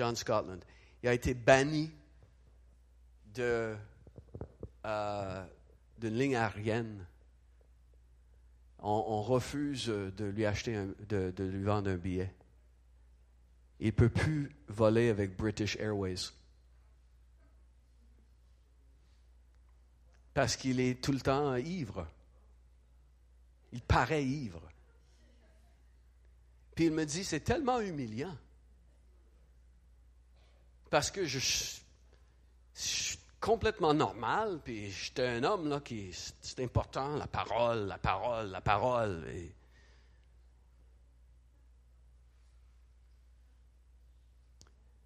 John Scotland. Il a été banni euh, d'une ligne aérienne on, refuse de lui acheter, de, de lui vendre un billet. Il ne peut plus voler avec British Airways. Parce qu'il est tout le temps ivre. Il paraît ivre. Puis il me dit, c'est tellement humiliant. Parce que je, suis complètement normal, puis j'étais un homme là qui, c'est important, la parole, la parole, la parole.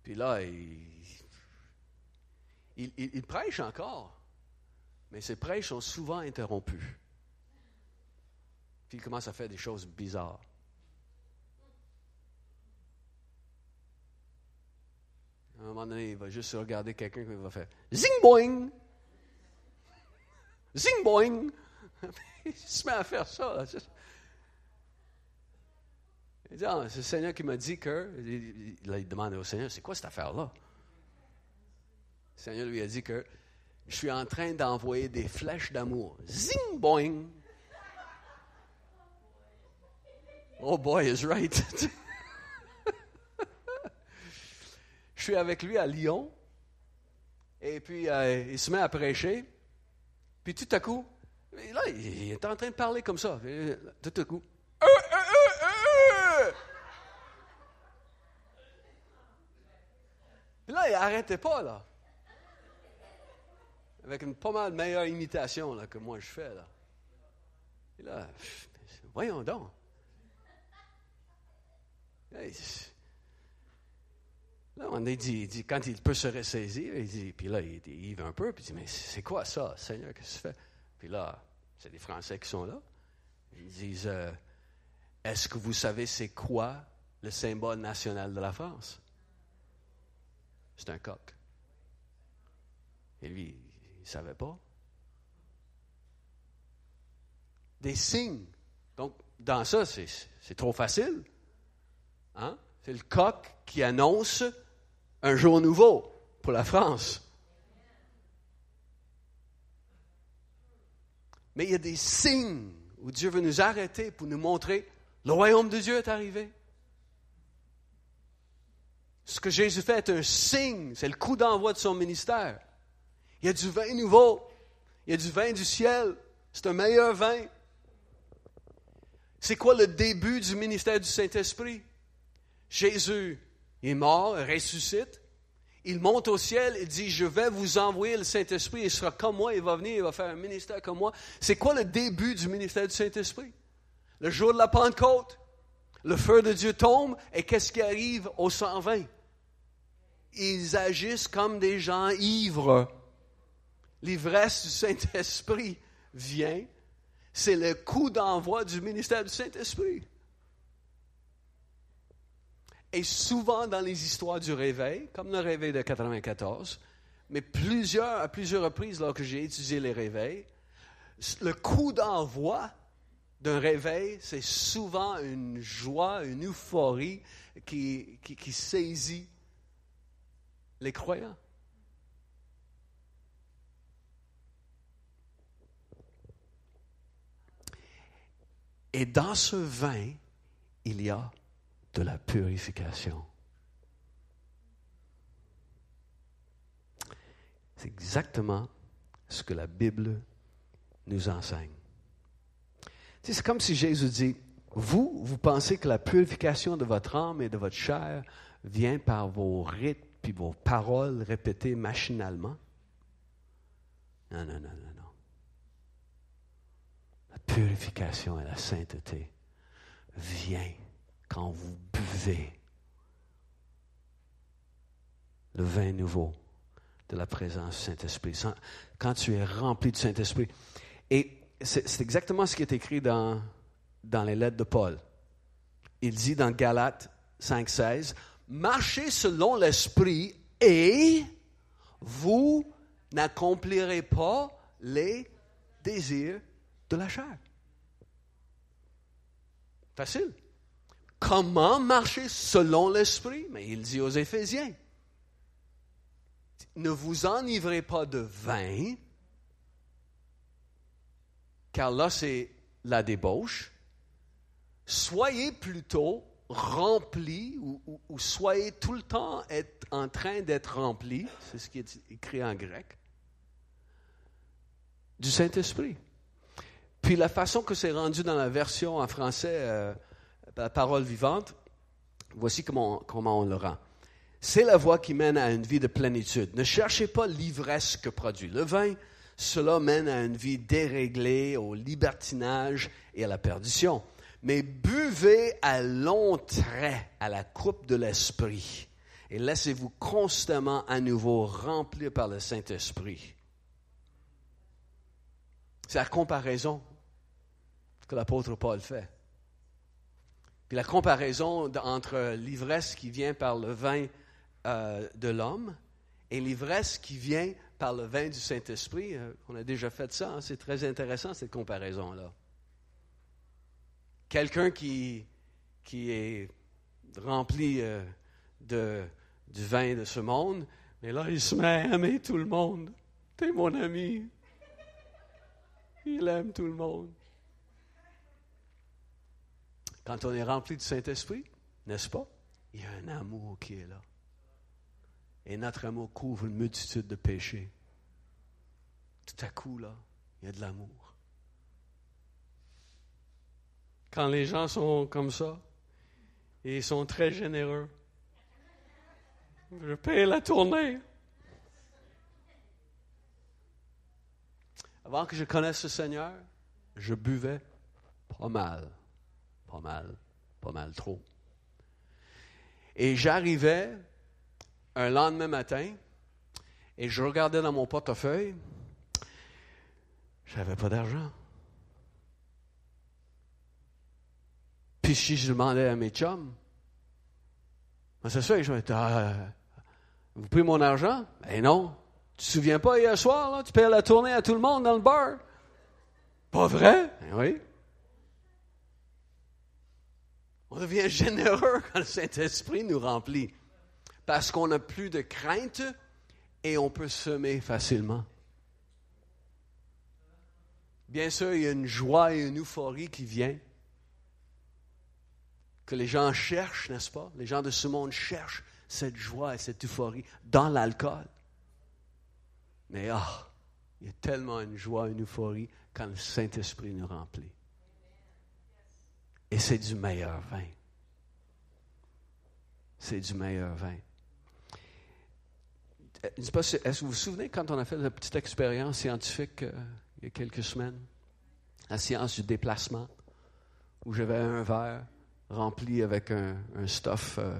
puis là, il prêche encore, mais ses prêches sont souvent interrompus. Puis il commence à faire des choses bizarres. À un moment donné, il va juste regarder quelqu'un qui va faire Zing boing! Zing boing! il se met à faire ça. Il dit, ah, c'est le Seigneur qui m'a dit que. Il demande au Seigneur, c'est quoi cette affaire-là? Le Seigneur lui a dit que je suis en train d'envoyer des flèches d'amour. Zing boing! Oh boy is right. Je suis avec lui à Lyon. Et puis, euh, il se met à prêcher. Puis tout à coup, là, il est en train de parler comme ça. Tout à coup. Euh, euh, puis là, il n'arrêtait pas, là. Avec une pas mal meilleure imitation là, que moi je fais, là. Et là, voyons donc. Là, on a dit, quand il peut se ressaisir, il dit, puis là, il, il un peu, puis il dit, mais c'est quoi ça, Seigneur, qu'est-ce que tu fais? Puis là, c'est des Français qui sont là. Ils disent, euh, est-ce que vous savez c'est quoi le symbole national de la France? C'est un coq. Et lui, il ne savait pas. Des signes. Donc, dans ça, c'est trop facile. Hein? C'est le coq qui annonce un jour nouveau pour la France. Mais il y a des signes où Dieu veut nous arrêter pour nous montrer le royaume de Dieu est arrivé. Ce que Jésus fait est un signe, c'est le coup d'envoi de son ministère. Il y a du vin nouveau, il y a du vin du ciel, c'est un meilleur vin. C'est quoi le début du ministère du Saint-Esprit? Jésus est mort, ressuscite. Il monte au ciel et dit, je vais vous envoyer le Saint-Esprit, il sera comme moi, il va venir, il va faire un ministère comme moi. C'est quoi le début du ministère du Saint-Esprit? Le jour de la Pentecôte, le feu de Dieu tombe et qu'est-ce qui arrive aux 120? Ils agissent comme des gens ivres. L'ivresse du Saint-Esprit vient. C'est le coup d'envoi du ministère du Saint-Esprit. Et souvent dans les histoires du réveil, comme le réveil de 94, mais plusieurs, à plusieurs reprises lorsque j'ai étudié les réveils, le coup d'envoi d'un réveil, c'est souvent une joie, une euphorie qui, qui saisit les croyants. Et dans ce vin, il y a de la purification. C'est exactement ce que la Bible nous enseigne. C'est comme si Jésus dit, vous, vous pensez que la purification de votre âme et de votre chair vient par vos rites puis vos paroles répétées machinalement? Non, non, non, non, non. La purification et la sainteté vient quand vous buvez le vin nouveau de la présence du Saint-Esprit, quand tu es rempli du Saint-Esprit. Et c'est exactement ce qui est écrit dans, dans les lettres de Paul. Il dit dans Galates 5.16, marchez selon l'Esprit et vous n'accomplirez pas les désirs de la chair. Facile. Comment marcher selon l'Esprit? Mais il dit aux Éphésiens, ne vous enivrez pas de vin, car là c'est la débauche, soyez plutôt remplis ou, soyez tout le temps en train d'être remplis, c'est ce qui est écrit en grec, du Saint-Esprit. Puis la façon que c'est rendu dans la version en français, euh, la parole vivante, voici comment, comment on le rend. C'est la voie qui mène à une vie de plénitude. Ne cherchez pas l'ivresse que produit le vin. Cela mène à une vie déréglée, au libertinage et à la perdition mais buvez à longs traits à la coupe de l'Esprit et laissez-vous constamment à nouveau remplir par le Saint-Esprit. C'est la comparaison que l'apôtre Paul fait. Puis la comparaison entre l'ivresse qui vient par le vin euh, de l'homme et l'ivresse qui vient par le vin du Saint-Esprit, euh, on a déjà fait ça, hein. c'est très intéressant cette comparaison-là quelqu'un qui, est rempli euh, de, du vin de ce monde, mais là, il se met à aimer tout le monde. T'es mon ami. Il aime tout le monde. Quand on est rempli du Saint-Esprit, n'est-ce pas? Il y a un amour qui est là. Et notre amour couvre une multitude de péchés. Tout à coup, là, il y a de l'amour. quand les gens sont comme ça ils sont très généreux. Je paye la tournée. Avant que je connaisse le Seigneur, je buvais pas mal, pas mal, pas mal trop. Et j'arrivais un lendemain matin et je regardais dans mon portefeuille, j'avais pas d'argent. Puis si je demandais à mes chums, c'est ça, je me ah, vous payez mon argent? Ben non. Tu te souviens pas hier soir, là, tu payes la tournée à tout le monde dans le bar? Pas vrai? Ben oui. On devient généreux quand le Saint-Esprit nous remplit. Parce qu'on n'a plus de crainte et on peut semer facilement. Bien sûr, il y a une joie et une euphorie qui vient que les gens cherchent, n'est-ce pas? Les gens de ce monde cherchent cette joie et cette euphorie dans l'alcool. Mais ah, il y a tellement une joie, une euphorie quand le Saint-Esprit nous remplit. Et c'est du meilleur vin. C'est du meilleur vin. Est-ce que vous vous souvenez quand on a fait la petite expérience scientifique euh, il y a quelques semaines? La science du déplacement, où j'avais un verre rempli avec un, stuff euh,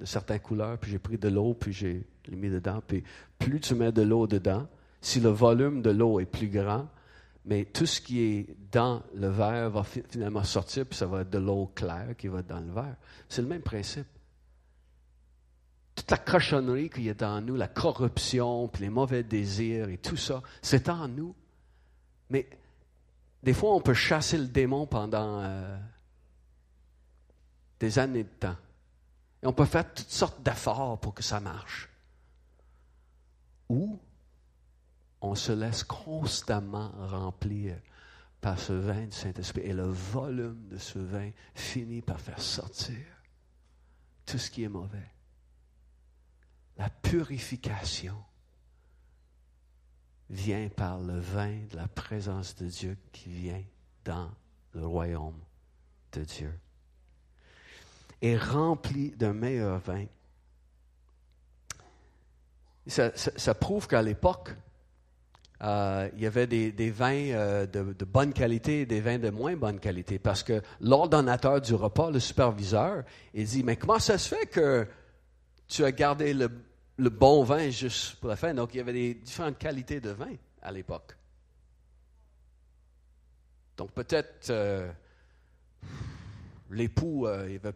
de certaines couleurs, puis j'ai pris de l'eau, puis j'ai mis dedans. Puis plus tu mets de l'eau dedans, si le volume de l'eau est plus grand, mais tout ce qui est dans le verre va finalement sortir, puis ça va être de l'eau claire qui va être dans le verre. C'est le même principe. Toute la cochonnerie y a dans nous, la corruption, puis les mauvais désirs et tout ça, c'est en nous. Mais des fois, on peut chasser le démon pendant euh, des années de temps. Et on peut faire toutes sortes d'efforts pour que ça marche. Ou on se laisse constamment remplir par ce vin du Saint-Esprit et le volume de ce vin finit par faire sortir tout ce qui est mauvais. La purification vient par le vin de la présence de Dieu qui vient dans le royaume de Dieu est rempli d'un meilleur vin. Ça, prouve qu'à l'époque, euh, il y avait des, vins euh, de, bonne qualité et des vins de moins bonne qualité. Parce que l'ordonnateur du repas, le superviseur, il dit, mais comment ça se fait que tu as gardé le, bon vin juste pour la fin? Donc, il y avait des différentes qualités de vin à l'époque. Donc, peut-être euh, l'époux, il avait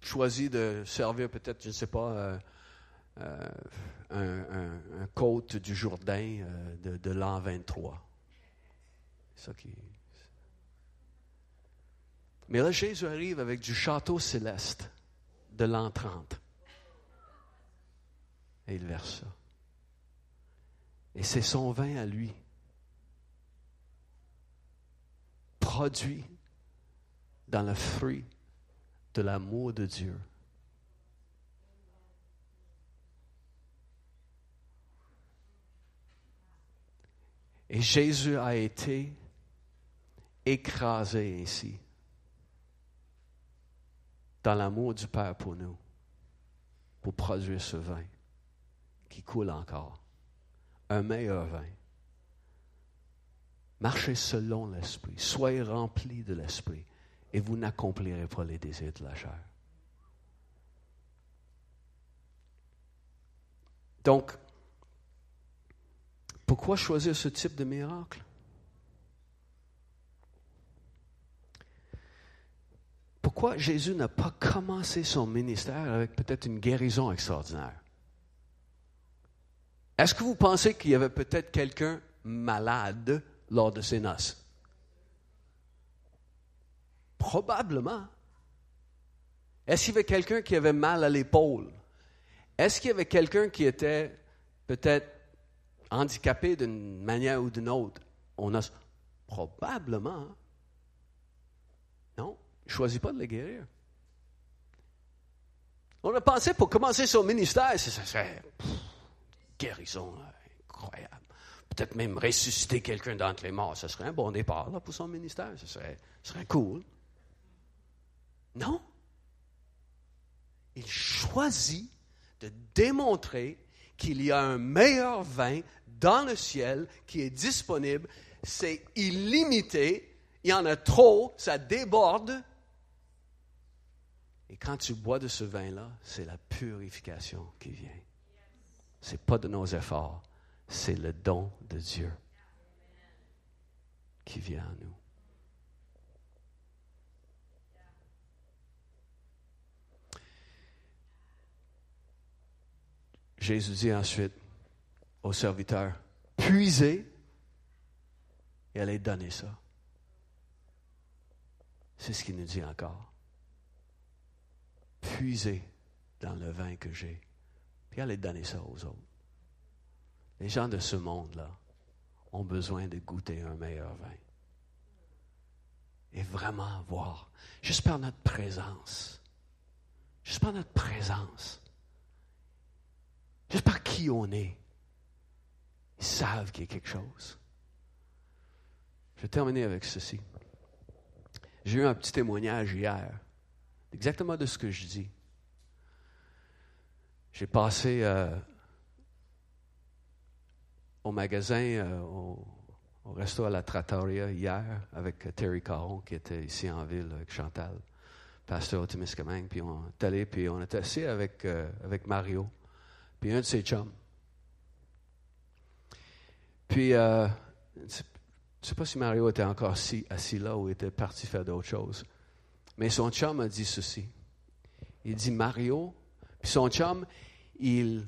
choisi de servir peut-être, je ne sais pas, euh, un, côte du Jourdain euh, de, l'an 23. Ça. Mais là, Jésus arrive avec du château céleste de l'an 30. Et il verse ça. Et c'est son vin à lui. produit dans le fruit de l'amour de Dieu. Et Jésus a été écrasé ainsi dans l'amour du Père pour nous, pour produire ce vin qui coule encore, un meilleur vin. Marchez selon l'Esprit, soyez remplis de l'Esprit, et vous n'accomplirez pas les désirs de la chair. Donc, pourquoi choisir ce type de miracle? Pourquoi Jésus n'a pas commencé son ministère avec peut-être une guérison extraordinaire? Est-ce que vous pensez qu'il y avait peut-être quelqu'un malade lors de ses noces? Probablement. Est-ce qu'il y avait quelqu'un qui avait mal à l'épaule? Est-ce qu'il y avait quelqu'un qui était peut-être handicapé d'une manière ou d'une autre, on a probablement. Hein. Non, il ne pas de les guérir. On a pensé pour commencer son ministère, ce serait guérison incroyable. Peut-être même ressusciter quelqu'un d'entre les morts. Ce serait un bon départ pour son ministère. Ce serait, ce serait cool. Non. Il choisit de démontrer qu'il y a un meilleur vin dans le ciel qui est disponible. C'est illimité. Il y en a trop, ça déborde. Et quand tu bois de ce vin-là, c'est la purification qui vient. Ce n'est pas de nos efforts, c'est le don de Dieu qui vient à nous. Jésus dit ensuite au serviteur, puisez et allez donner ça. C'est ce qu'il nous dit encore. Puisez dans le vin que j'ai, puis allez donner ça aux autres. Les gens de ce monde-là ont besoin de goûter un meilleur vin. Et vraiment voir, juste par notre présence, juste par notre présence, Juste par qui on est, ils savent qu'il y a quelque chose. Je vais terminer avec ceci. J'ai eu un petit témoignage hier, exactement de ce que je dis. J'ai passé euh, au magasin, euh, au, resto à la Trattoria hier avec Terry Caron qui était ici en ville avec Chantal, pasteur au Témiscamingue. Puis on est allé, puis on est assis avec, euh, avec Mario puis un de ses chums. Puis, euh, je ne sais pas si Mario était encore assis, assis là ou était parti faire d'autres choses. Mais son chum a dit ceci. Il dit Mario, puis son chum, il,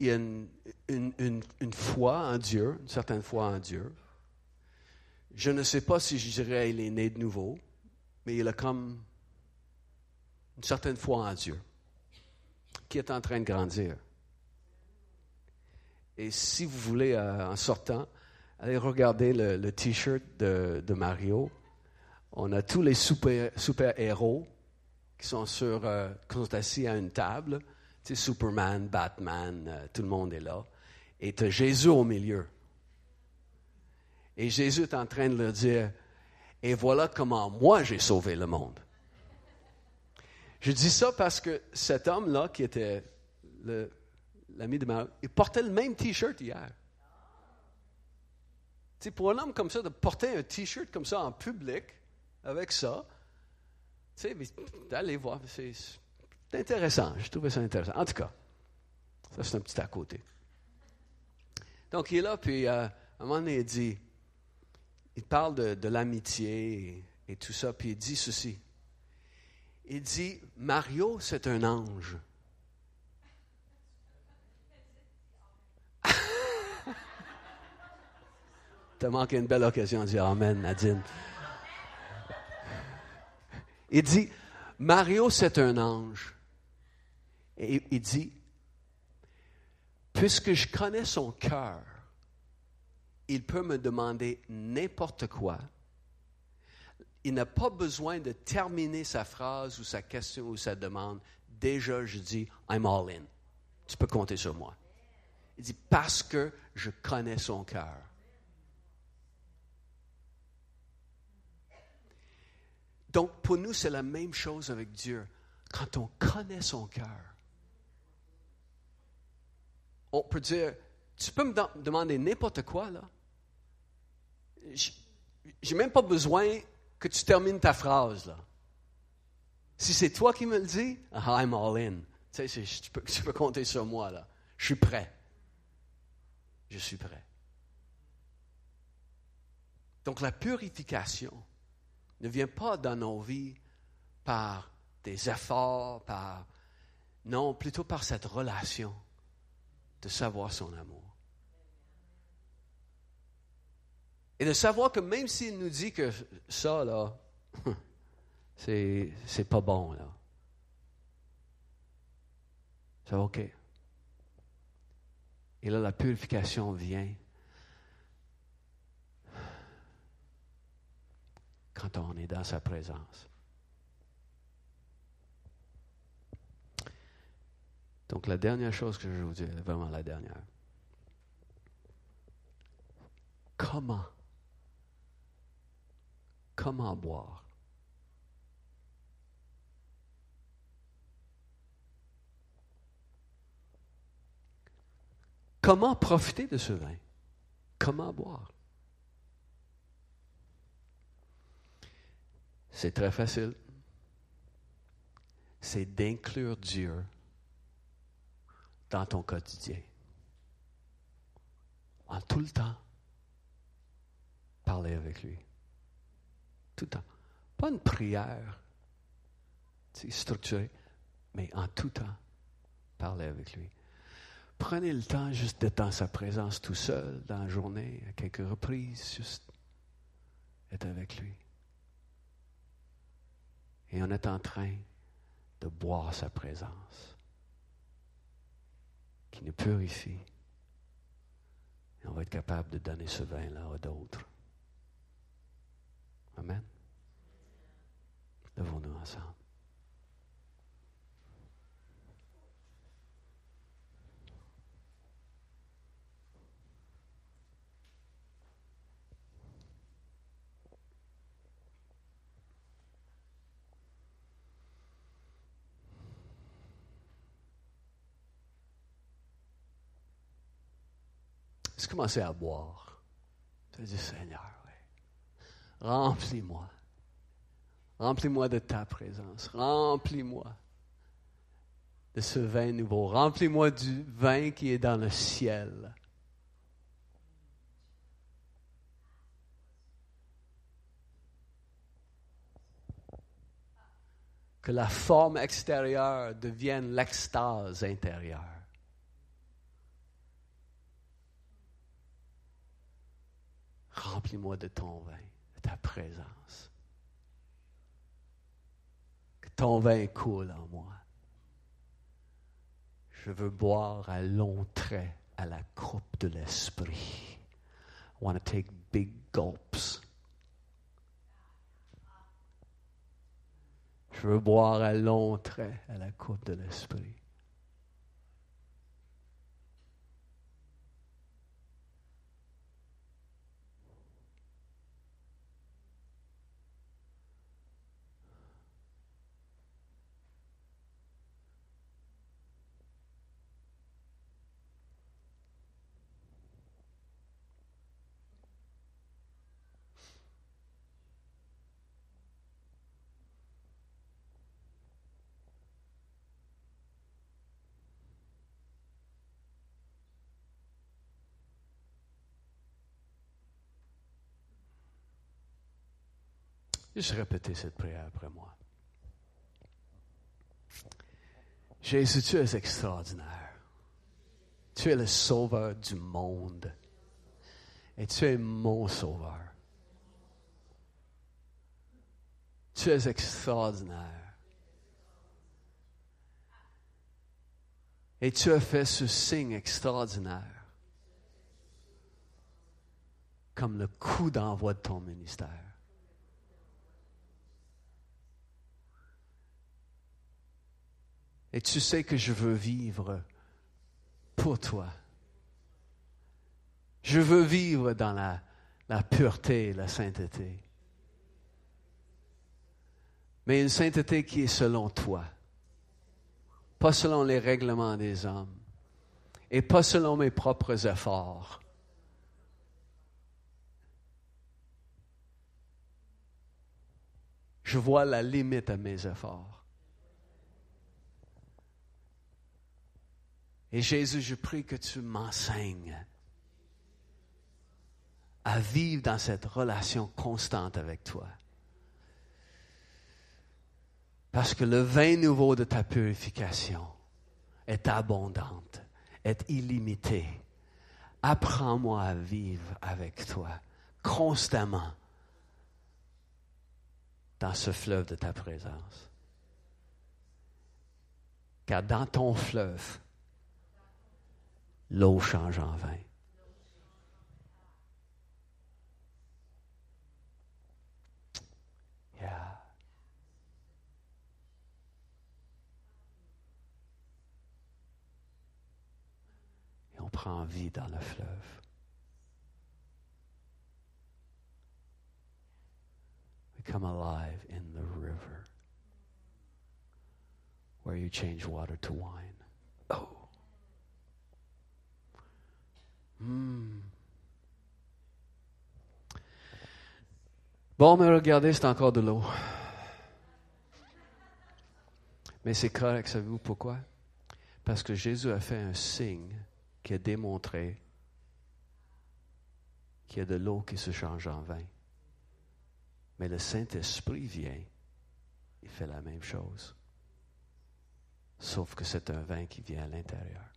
il a une, foi en Dieu, une certaine foi en Dieu. Je ne sais pas si je dirais qu'il est né de nouveau, mais il a comme une certaine foi en Dieu, qui est en train de grandir. Et si vous voulez, euh, en sortant, allez regarder le, t-shirt de, Mario. On a tous les super-héros qui sont sur, euh, qui sont assis à une table. Tu sais, Superman, Batman, euh, tout le monde est là. Et tu as Jésus au milieu. Et Jésus est en train de leur dire, et voilà comment moi j'ai sauvé le monde. Je dis ça parce que cet homme-là, qui était l'ami de Mario, il portait le même T-shirt hier. Pour un homme comme ça, de porter un T-shirt comme ça en public, avec ça, tu sais, d'aller voir, c'est intéressant. Je trouvais ça intéressant. En tout cas, ça, c'est un petit à côté. Donc, il est là, puis euh, à un moment donné, il dit, il parle de, l'amitié et tout ça, puis il dit ceci il dit, Mario, c'est un ange. T'as manqué une belle occasion de Amen, Nadine. Il dit, Mario, c'est un ange. Et il dit, puisque je connais son cœur, il peut me demander n'importe quoi. Il n'a pas besoin de terminer sa phrase ou sa question ou sa demande. Déjà, je dis, I'm all in. Tu peux compter sur moi. Il dit, parce que je connais son cœur. Donc, pour nous, c'est la même chose avec Dieu. Quand on connaît son cœur, on peut dire, tu peux me demander n'importe quoi, là. J'ai même pas besoin que tu termines ta phrase, là. Si c'est toi qui me le dis, ah, I'm all in. Tu sais, tu peux, tu peux compter sur moi, là. Je suis prêt. Je suis prêt. Donc la purification ne vient pas dans nos vies par des efforts, par non, plutôt par cette relation de savoir son amour. Et de savoir que même s'il nous dit que ça, là, c'est, c'est pas bon, là. C'est OK. Et là, la purification vient quand on est dans sa présence. Donc la dernière chose que je vais vous dire, vraiment la dernière. Comment Comment boire Comment profiter de ce vin? Comment boire? C'est très facile. C'est d'inclure Dieu dans ton quotidien. En tout le temps, parler avec lui. Tout temps. Pas une prière structurée, mais en tout temps, parler avec lui. Prenez le temps juste d'être dans sa présence tout seul dans la journée, à quelques reprises, juste être avec lui. Et on est en train de boire sa présence qui nous purifie. Et on va être capable de donner ce vin-là à d'autres. Amen. Levons-nous ensemble. Tu commençais à boire. As dit, Seigneur, Remplis-moi. Remplis-moi de ta présence. Remplis-moi de ce vin nouveau. Remplis-moi du vin qui est dans le ciel. Que la forme extérieure devienne l'extase intérieure. Remplis-moi de ton vin ta présence. Que ton vin coule en moi. Je veux boire à longs traits à la coupe de l'esprit. I want to take big gulps. Je veux boire à longs traits à la coupe de l'esprit. Juste répéter cette prière après moi. Jésus, tu es extraordinaire. Tu es le sauveur du monde. Et tu es mon sauveur. Tu es extraordinaire. Et tu as fait ce signe extraordinaire comme le coup d'envoi de ton ministère. Et tu sais que je veux vivre pour toi. Je veux vivre dans la, pureté, la sainteté. Mais une sainteté qui est selon toi, pas selon les règlements des hommes et pas selon mes propres efforts. Je vois la limite à mes efforts. Et Jésus, je prie que tu m'enseignes à vivre dans cette relation constante avec toi. Parce que le vin nouveau de ta purification est abondante, est illimité. Apprends-moi à vivre avec toi constamment dans ce fleuve de ta présence. Car dans ton fleuve, l'eau change en vin. prend vie dans le fleuve. We come alive in the river where you change water to wine. Oh. Hmm. Bon, mais regardez, c'est encore de l'eau. Mais c'est correct, savez-vous pourquoi? Parce que Jésus a fait un signe qui a démontré qu'il y a de l'eau qui se change en vin. Mais le Saint-Esprit vient, il fait la même chose. Sauf que c'est un vin qui vient à l'intérieur.